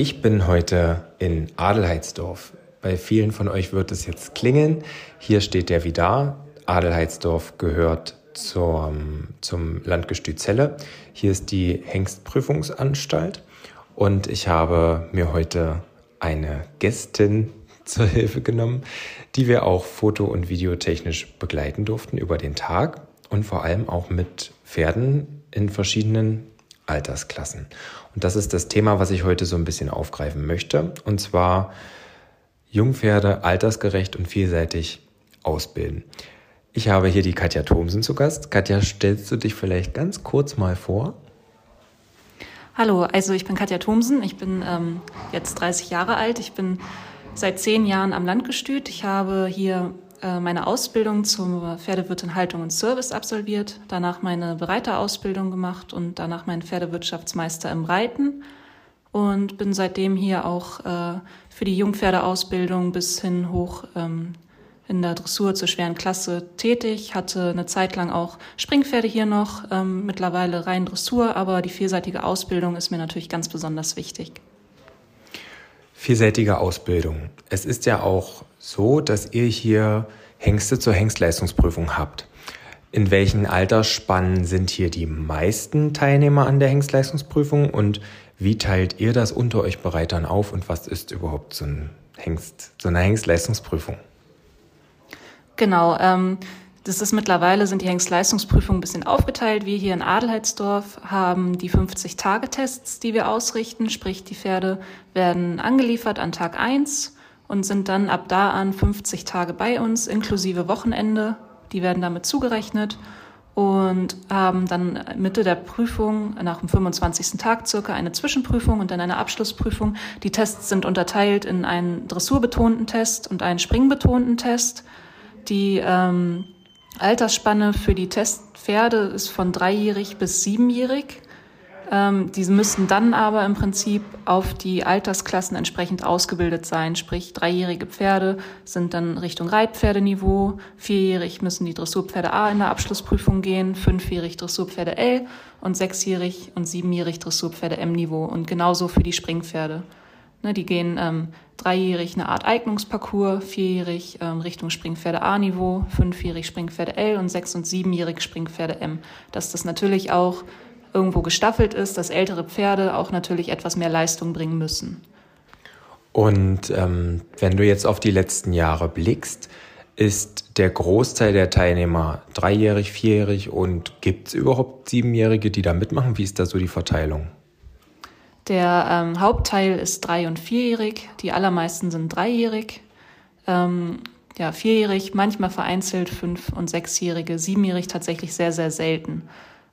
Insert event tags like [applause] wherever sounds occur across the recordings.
Ich bin heute in Adelheidsdorf. Bei vielen von euch wird es jetzt klingeln. Hier steht der Vidar. Adelheidsdorf gehört zum, zum Landgestüt Celle. Hier ist die Hengstprüfungsanstalt. Und ich habe mir heute eine Gästin [laughs] zur Hilfe genommen, die wir auch foto- und videotechnisch begleiten durften über den Tag und vor allem auch mit Pferden in verschiedenen Altersklassen. Und das ist das Thema, was ich heute so ein bisschen aufgreifen möchte. Und zwar Jungpferde altersgerecht und vielseitig ausbilden. Ich habe hier die Katja Thomsen zu Gast. Katja, stellst du dich vielleicht ganz kurz mal vor? Hallo, also ich bin Katja Thomsen. Ich bin ähm, jetzt 30 Jahre alt. Ich bin seit zehn Jahren am Landgestüt. Ich habe hier meine Ausbildung zur Pferdewirtin Haltung und Service absolviert, danach meine Bereiterausbildung gemacht und danach meinen Pferdewirtschaftsmeister im Reiten und bin seitdem hier auch äh, für die Jungpferdeausbildung bis hin hoch ähm, in der Dressur zur schweren Klasse tätig, hatte eine Zeit lang auch Springpferde hier noch, ähm, mittlerweile rein Dressur, aber die vielseitige Ausbildung ist mir natürlich ganz besonders wichtig. Vielseitige Ausbildung. Es ist ja auch so, dass ihr hier Hengste zur Hengstleistungsprüfung habt. In welchen Altersspannen sind hier die meisten Teilnehmer an der Hengstleistungsprüfung und wie teilt ihr das unter euch Bereitern auf und was ist überhaupt so, ein Hengst, so eine Hengstleistungsprüfung? Genau, ähm, das ist mittlerweile sind die Hengstleistungsprüfungen ein bisschen aufgeteilt. Wir hier in Adelheidsdorf haben die 50-Tage-Tests, die wir ausrichten, sprich die Pferde werden angeliefert an Tag eins und sind dann ab da an 50 Tage bei uns, inklusive Wochenende. Die werden damit zugerechnet und haben dann Mitte der Prüfung nach dem 25. Tag circa eine Zwischenprüfung und dann eine Abschlussprüfung. Die Tests sind unterteilt in einen dressurbetonten Test und einen springbetonten Test. Die ähm, Altersspanne für die Testpferde ist von dreijährig bis siebenjährig. Ähm, diese müssten dann aber im Prinzip auf die Altersklassen entsprechend ausgebildet sein. Sprich, dreijährige Pferde sind dann Richtung Reitpferdeniveau, vierjährig müssen die Dressurpferde A in der Abschlussprüfung gehen, fünfjährig Dressurpferde L und sechsjährig und siebenjährig Dressurpferde M-Niveau und genauso für die Springpferde. Ne, die gehen ähm, dreijährig eine Art Eignungsparcours, vierjährig ähm, Richtung Springpferde A-Niveau, fünfjährig Springpferde L und sechs- und siebenjährig Springpferde M. Dass das natürlich auch irgendwo gestaffelt ist, dass ältere Pferde auch natürlich etwas mehr Leistung bringen müssen. Und ähm, wenn du jetzt auf die letzten Jahre blickst, ist der Großteil der Teilnehmer dreijährig, vierjährig und gibt es überhaupt Siebenjährige, die da mitmachen? Wie ist da so die Verteilung? Der ähm, Hauptteil ist drei- und vierjährig, die allermeisten sind dreijährig. Ähm, ja, vierjährig, manchmal vereinzelt fünf- und sechsjährige, siebenjährig tatsächlich sehr, sehr selten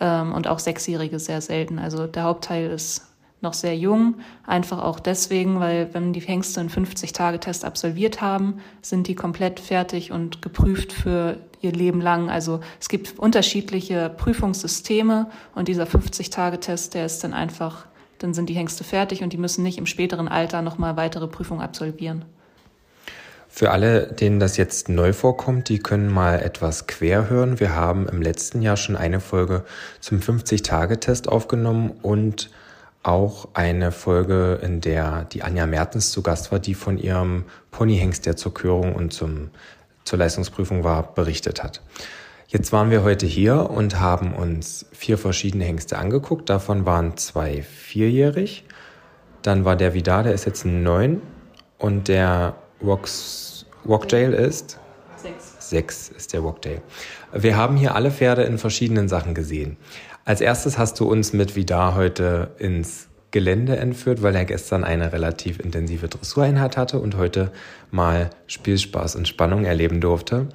ähm, und auch Sechsjährige sehr selten. Also der Hauptteil ist noch sehr jung, einfach auch deswegen, weil wenn die Hengste einen 50-Tage-Test absolviert haben, sind die komplett fertig und geprüft für ihr Leben lang. Also es gibt unterschiedliche Prüfungssysteme und dieser 50-Tage-Test, der ist dann einfach, dann sind die Hengste fertig und die müssen nicht im späteren Alter nochmal weitere Prüfungen absolvieren. Für alle, denen das jetzt neu vorkommt, die können mal etwas quer hören. Wir haben im letzten Jahr schon eine Folge zum 50-Tage-Test aufgenommen und auch eine Folge, in der die Anja Mertens zu Gast war, die von ihrem Ponyhengst, der zur Körung und zum, zur Leistungsprüfung war, berichtet hat. Jetzt waren wir heute hier und haben uns vier verschiedene Hengste angeguckt. Davon waren zwei vierjährig. Dann war der Vidar, der ist jetzt neun. Und der Wox, Wokdale ist? Sechs. Sechs ist der Wokdale. Wir haben hier alle Pferde in verschiedenen Sachen gesehen. Als erstes hast du uns mit Vidar heute ins Gelände entführt, weil er gestern eine relativ intensive Dressureinheit hatte und heute mal Spielspaß und Spannung erleben durfte.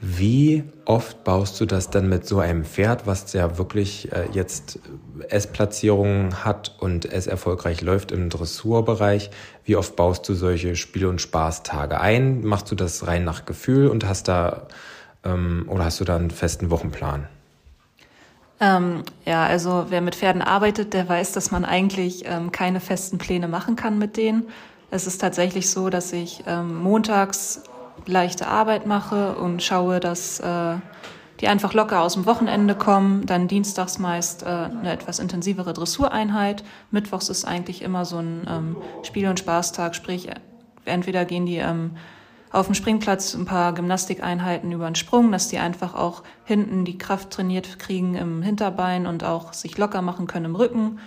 Wie oft baust du das dann mit so einem Pferd, was ja wirklich äh, jetzt S-Platzierungen hat und es erfolgreich läuft im Dressurbereich? Wie oft baust du solche Spiel- und Spaßtage ein? Machst du das rein nach Gefühl und hast da ähm, oder hast du da einen festen Wochenplan? Ähm, ja, also wer mit Pferden arbeitet, der weiß, dass man eigentlich ähm, keine festen Pläne machen kann mit denen. Es ist tatsächlich so, dass ich ähm, montags leichte Arbeit mache und schaue, dass, äh, die einfach locker aus dem Wochenende kommen. Dann dienstags meist äh, eine etwas intensivere Dressureinheit. Mittwochs ist eigentlich immer so ein ähm, Spiel- und Spaßtag, sprich entweder gehen die ähm, auf dem Springplatz ein paar Gymnastikeinheiten über den Sprung, dass die einfach auch hinten die Kraft trainiert kriegen im Hinterbein und auch sich locker machen können im Rücken.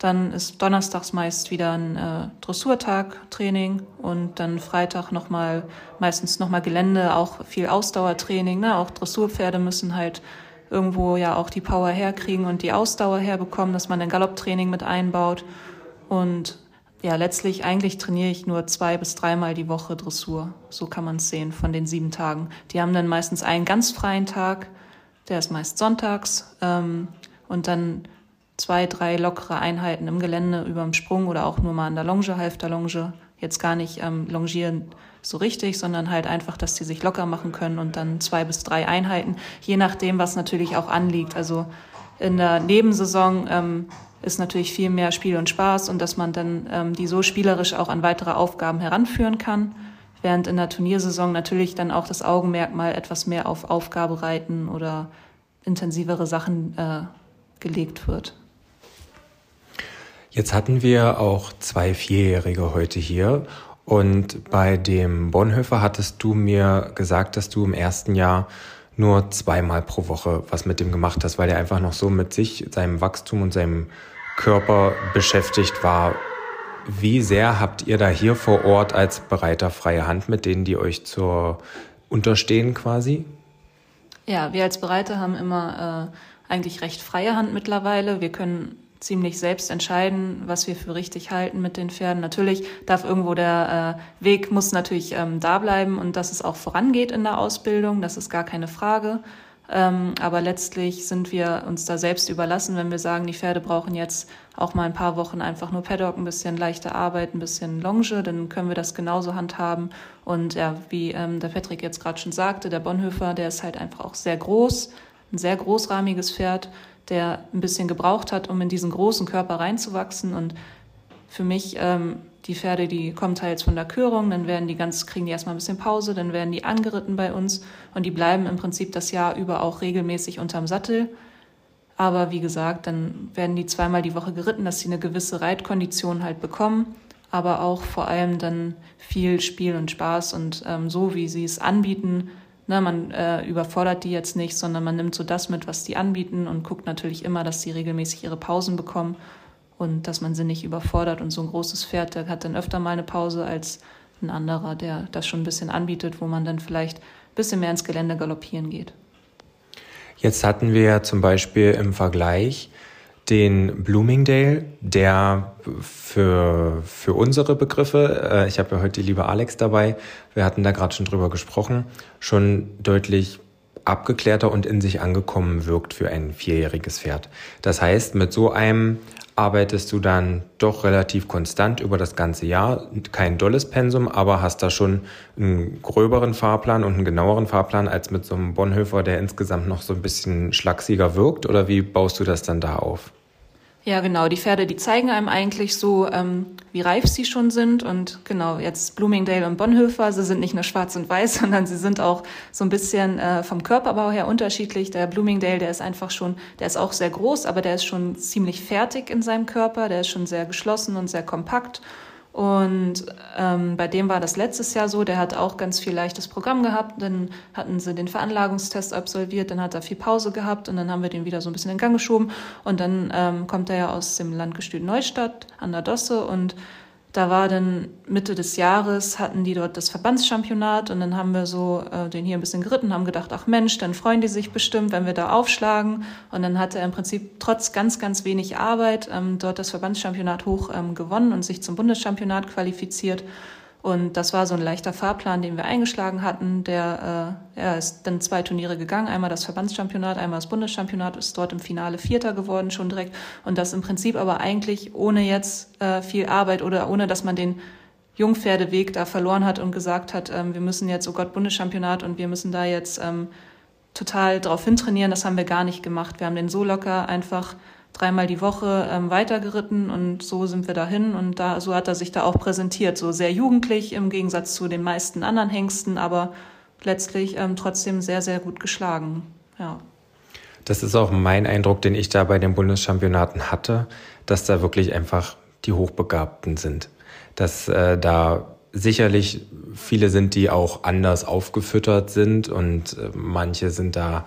Dann ist donnerstags meist wieder ein äh, Dressurtag, Training und dann Freitag nochmal, meistens nochmal Gelände, auch viel Ausdauertraining. Ne? Auch Dressurpferde müssen halt irgendwo ja auch die Power herkriegen und die Ausdauer herbekommen, dass man ein Galopptraining mit einbaut. Und ja, letztlich eigentlich trainiere ich nur zwei bis dreimal die Woche Dressur. So kann man es sehen von den sieben Tagen. Die haben dann meistens einen ganz freien Tag, der ist meist sonntags. Ähm, und dann zwei, drei lockere Einheiten im Gelände über dem Sprung oder auch nur mal an der Longe, halb der Longe. Jetzt gar nicht ähm, longieren so richtig, sondern halt einfach, dass die sich locker machen können und dann zwei bis drei Einheiten, je nachdem, was natürlich auch anliegt. Also in der Nebensaison ähm, ist natürlich viel mehr Spiel und Spaß und dass man dann ähm, die so spielerisch auch an weitere Aufgaben heranführen kann, während in der Turniersaison natürlich dann auch das Augenmerk mal etwas mehr auf Aufgabe reiten oder intensivere Sachen äh, gelegt wird. Jetzt hatten wir auch zwei Vierjährige heute hier und bei dem Bonhoeffer hattest du mir gesagt, dass du im ersten Jahr nur zweimal pro Woche was mit dem gemacht hast, weil er einfach noch so mit sich, seinem Wachstum und seinem Körper beschäftigt war. Wie sehr habt ihr da hier vor Ort als Bereiter freie Hand mit denen, die euch zur unterstehen quasi? Ja, wir als Bereiter haben immer äh, eigentlich recht freie Hand mittlerweile. Wir können ziemlich selbst entscheiden, was wir für richtig halten mit den Pferden. Natürlich darf irgendwo der äh, Weg muss natürlich ähm, da bleiben und dass es auch vorangeht in der Ausbildung, das ist gar keine Frage. Ähm, aber letztlich sind wir uns da selbst überlassen, wenn wir sagen, die Pferde brauchen jetzt auch mal ein paar Wochen einfach nur Paddock, ein bisschen leichte Arbeit, ein bisschen Longe, dann können wir das genauso handhaben. Und ja, wie ähm, der Patrick jetzt gerade schon sagte, der Bonhoeffer, der ist halt einfach auch sehr groß, ein sehr großrahmiges Pferd der ein bisschen gebraucht hat, um in diesen großen Körper reinzuwachsen. Und für mich, ähm, die Pferde, die kommen teils von der Körung, dann werden die ganz, kriegen die erstmal ein bisschen Pause, dann werden die angeritten bei uns und die bleiben im Prinzip das Jahr über auch regelmäßig unterm Sattel. Aber wie gesagt, dann werden die zweimal die Woche geritten, dass sie eine gewisse Reitkondition halt bekommen, aber auch vor allem dann viel Spiel und Spaß und ähm, so, wie sie es anbieten, Ne, man äh, überfordert die jetzt nicht, sondern man nimmt so das mit, was die anbieten und guckt natürlich immer, dass sie regelmäßig ihre Pausen bekommen und dass man sie nicht überfordert. Und so ein großes Pferd, der hat dann öfter mal eine Pause als ein anderer, der das schon ein bisschen anbietet, wo man dann vielleicht ein bisschen mehr ins Gelände galoppieren geht. Jetzt hatten wir zum Beispiel im Vergleich den Bloomingdale, der für, für unsere Begriffe, äh, ich habe ja heute die liebe Alex dabei, wir hatten da gerade schon drüber gesprochen, schon deutlich abgeklärter und in sich angekommen wirkt für ein vierjähriges Pferd. Das heißt, mit so einem arbeitest du dann doch relativ konstant über das ganze Jahr. Kein dolles Pensum, aber hast da schon einen gröberen Fahrplan und einen genaueren Fahrplan als mit so einem Bonhoeffer, der insgesamt noch so ein bisschen schlagsiger wirkt? Oder wie baust du das dann da auf? Ja, genau. Die Pferde, die zeigen einem eigentlich so, ähm, wie reif sie schon sind. Und genau, jetzt Bloomingdale und Bonhoeffer, sie sind nicht nur schwarz und weiß, [laughs] sondern sie sind auch so ein bisschen äh, vom Körperbau her unterschiedlich. Der Bloomingdale, der ist einfach schon, der ist auch sehr groß, aber der ist schon ziemlich fertig in seinem Körper. Der ist schon sehr geschlossen und sehr kompakt. Und ähm, bei dem war das letztes Jahr so, der hat auch ganz viel leichtes Programm gehabt. Dann hatten sie den Veranlagungstest absolviert, dann hat er viel Pause gehabt und dann haben wir den wieder so ein bisschen in Gang geschoben. Und dann ähm, kommt er ja aus dem Landgestüt Neustadt an der Dosse und da war dann Mitte des Jahres, hatten die dort das Verbandschampionat und dann haben wir so äh, den hier ein bisschen geritten, haben gedacht, ach Mensch, dann freuen die sich bestimmt, wenn wir da aufschlagen. Und dann hat er im Prinzip trotz ganz, ganz wenig Arbeit ähm, dort das Verbandschampionat hoch ähm, gewonnen und sich zum Bundeschampionat qualifiziert. Und das war so ein leichter Fahrplan, den wir eingeschlagen hatten. Der äh, er ist dann zwei Turniere gegangen, einmal das Verbandschampionat, einmal das Bundeschampionat, ist dort im Finale Vierter geworden schon direkt. Und das im Prinzip aber eigentlich ohne jetzt äh, viel Arbeit oder ohne, dass man den Jungpferdeweg da verloren hat und gesagt hat, ähm, wir müssen jetzt, oh Gott, Bundeschampionat und wir müssen da jetzt ähm, total drauf hintrainieren. Das haben wir gar nicht gemacht. Wir haben den so locker einfach dreimal die Woche ähm, weitergeritten und so sind wir dahin und da so hat er sich da auch präsentiert, so sehr jugendlich im Gegensatz zu den meisten anderen Hengsten, aber letztlich ähm, trotzdem sehr sehr gut geschlagen. Ja. Das ist auch mein Eindruck, den ich da bei den Bundeschampionaten hatte, dass da wirklich einfach die Hochbegabten sind. Dass äh, da sicherlich viele sind, die auch anders aufgefüttert sind und äh, manche sind da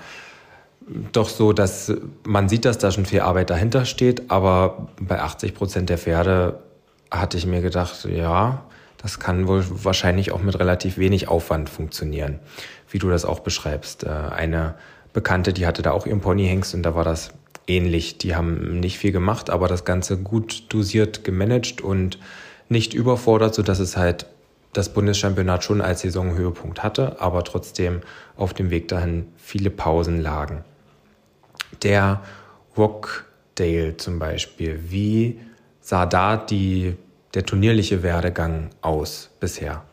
doch so, dass man sieht, dass da schon viel Arbeit dahinter steht, aber bei 80 Prozent der Pferde hatte ich mir gedacht, ja, das kann wohl wahrscheinlich auch mit relativ wenig Aufwand funktionieren, wie du das auch beschreibst. Äh, eine Bekannte, die hatte da auch ihren Ponyhengst und da war das ähnlich. Die haben nicht viel gemacht, aber das Ganze gut dosiert gemanagt und nicht überfordert, sodass es halt das Bundeschampionat schon als Saisonhöhepunkt hatte, aber trotzdem auf dem Weg dahin viele Pausen lagen. Der Rockdale zum Beispiel, wie sah da die, der turnierliche Werdegang aus bisher?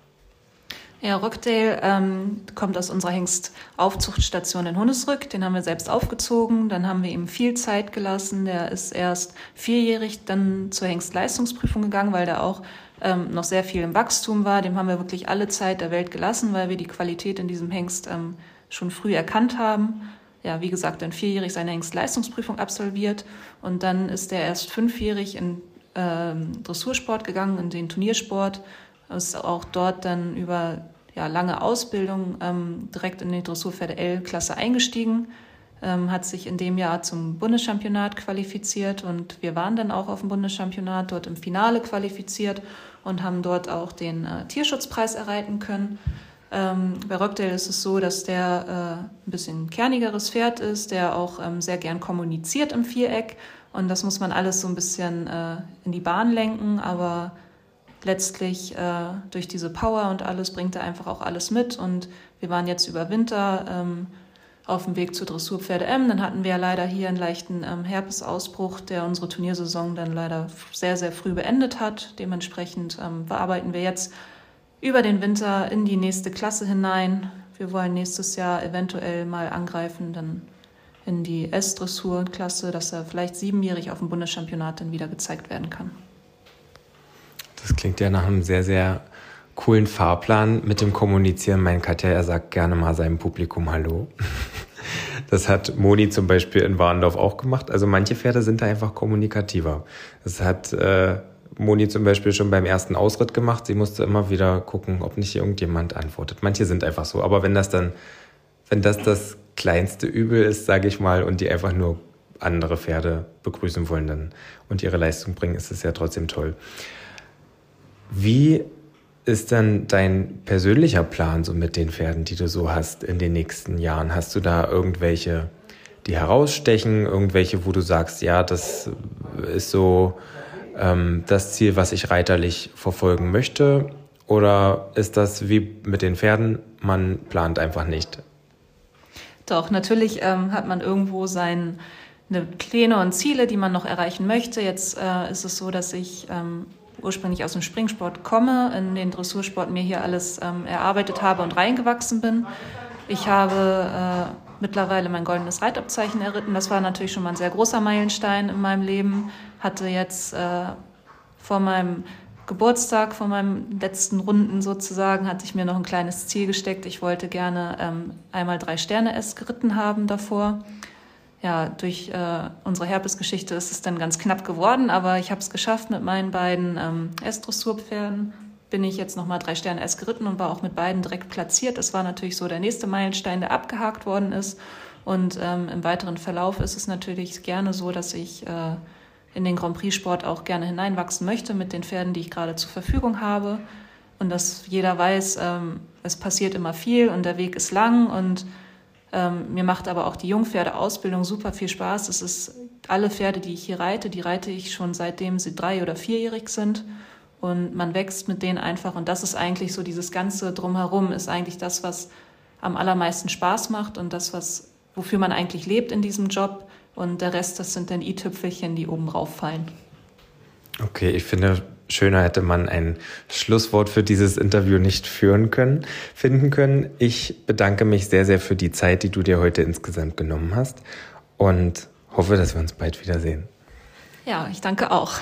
Ja, Rockdale ähm, kommt aus unserer Hengstaufzuchtstation in Hunesrück. Den haben wir selbst aufgezogen. Dann haben wir ihm viel Zeit gelassen. Der ist erst vierjährig dann zur Hengstleistungsprüfung gegangen, weil der auch ähm, noch sehr viel im Wachstum war. Dem haben wir wirklich alle Zeit der Welt gelassen, weil wir die Qualität in diesem Hengst ähm, schon früh erkannt haben. Ja, wie gesagt, dann vierjährig seine Hengstleistungsprüfung absolviert und dann ist er erst fünfjährig in ähm, Dressursport gegangen, in den Turniersport ist auch dort dann über ja, lange Ausbildung ähm, direkt in die Dressurpferde L-Klasse eingestiegen, ähm, hat sich in dem Jahr zum Bundeschampionat qualifiziert und wir waren dann auch auf dem Bundeschampionat, dort im Finale qualifiziert und haben dort auch den äh, Tierschutzpreis erreichen können. Ähm, bei Rockdale ist es so, dass der äh, ein bisschen kernigeres Pferd ist, der auch ähm, sehr gern kommuniziert im Viereck und das muss man alles so ein bisschen äh, in die Bahn lenken, aber letztlich äh, durch diese Power und alles bringt er einfach auch alles mit. Und wir waren jetzt über Winter ähm, auf dem Weg zur Dressurpferde M. Dann hatten wir ja leider hier einen leichten ähm, Herpesausbruch, der unsere Turniersaison dann leider sehr, sehr früh beendet hat. Dementsprechend ähm, bearbeiten wir jetzt über den Winter in die nächste Klasse hinein. Wir wollen nächstes Jahr eventuell mal angreifen, dann in die S-Dressur-Klasse, dass er vielleicht siebenjährig auf dem Bundeschampionat dann wieder gezeigt werden kann. Das klingt ja nach einem sehr, sehr coolen Fahrplan mit dem Kommunizieren. Mein Katja, er sagt gerne mal seinem Publikum Hallo. [laughs] Das hat Moni zum Beispiel in Warndorf auch gemacht. Also manche Pferde sind da einfach kommunikativer. Das hat äh, Moni zum Beispiel schon beim ersten Ausritt gemacht. Sie musste immer wieder gucken, ob nicht irgendjemand antwortet. Manche sind einfach so. Aber wenn das dann, wenn das das kleinste Übel ist, sage ich mal, und die einfach nur andere Pferde begrüßen wollen dann und ihre Leistung bringen, ist es ja trotzdem toll. Wie ist dann dein persönlicher Plan so mit den Pferden, die du so hast in den nächsten Jahren? Hast du da irgendwelche, die herausstechen, irgendwelche, wo du sagst, ja, das ist so ähm, das Ziel, was ich reiterlich verfolgen möchte? Oder ist das wie mit den Pferden, man plant einfach nicht? Doch, natürlich ähm, hat man irgendwo sein, eine Pläne und Ziele, die man noch erreichen möchte. Jetzt äh, ist es so, dass ich ähm, ursprünglich aus dem Springsport komme, in den Dressursport mir hier alles ähm, erarbeitet habe und reingewachsen bin. Ich habe äh, mittlerweile mein goldenes Reitabzeichen erritten. Das war natürlich schon mal ein sehr großer Meilenstein in meinem Leben. Hatte jetzt äh, vor meinem Geburtstag, vor meinem letzten Runden sozusagen, hatte ich mir noch ein kleines Ziel gesteckt. Ich wollte gerne ähm, einmal drei Sterne S geritten haben davor ja, durch äh, unsere Herpesgeschichte ist es dann ganz knapp geworden, aber ich habe es geschafft mit meinen beiden ähm, S-Dressurpferden. Bin ich jetzt nochmal drei Sterne S geritten und war auch mit beiden direkt platziert. Das war natürlich so der nächste Meilenstein, der abgehakt worden ist. Und ähm, im weiteren Verlauf ist es natürlich gerne so, dass ich äh, in den Grand Prix-Sport auch gerne hineinwachsen möchte mit den Pferden, die ich gerade zur Verfügung habe. Und dass jeder weiß, ähm, es passiert immer viel und der Weg ist lang und ähm, mir macht aber auch die Jungpferdeausbildung super viel Spaß. Es ist alle Pferde, die ich hier reite, die reite ich schon seitdem sie drei- oder vierjährig sind. Und man wächst mit denen einfach. Und das ist eigentlich so dieses Ganze drumherum, ist eigentlich das, was am allermeisten Spaß macht und das, was, wofür man eigentlich lebt in diesem Job. Und der Rest, das sind dann i-Tüpfelchen, die oben rauffallen. Okay, ich finde, schöner hätte man ein Schlusswort für dieses Interview nicht führen können, finden können. Ich bedanke mich sehr, sehr für die Zeit, die du dir heute insgesamt genommen hast und hoffe, dass wir uns bald wiedersehen. Ja, ich danke auch.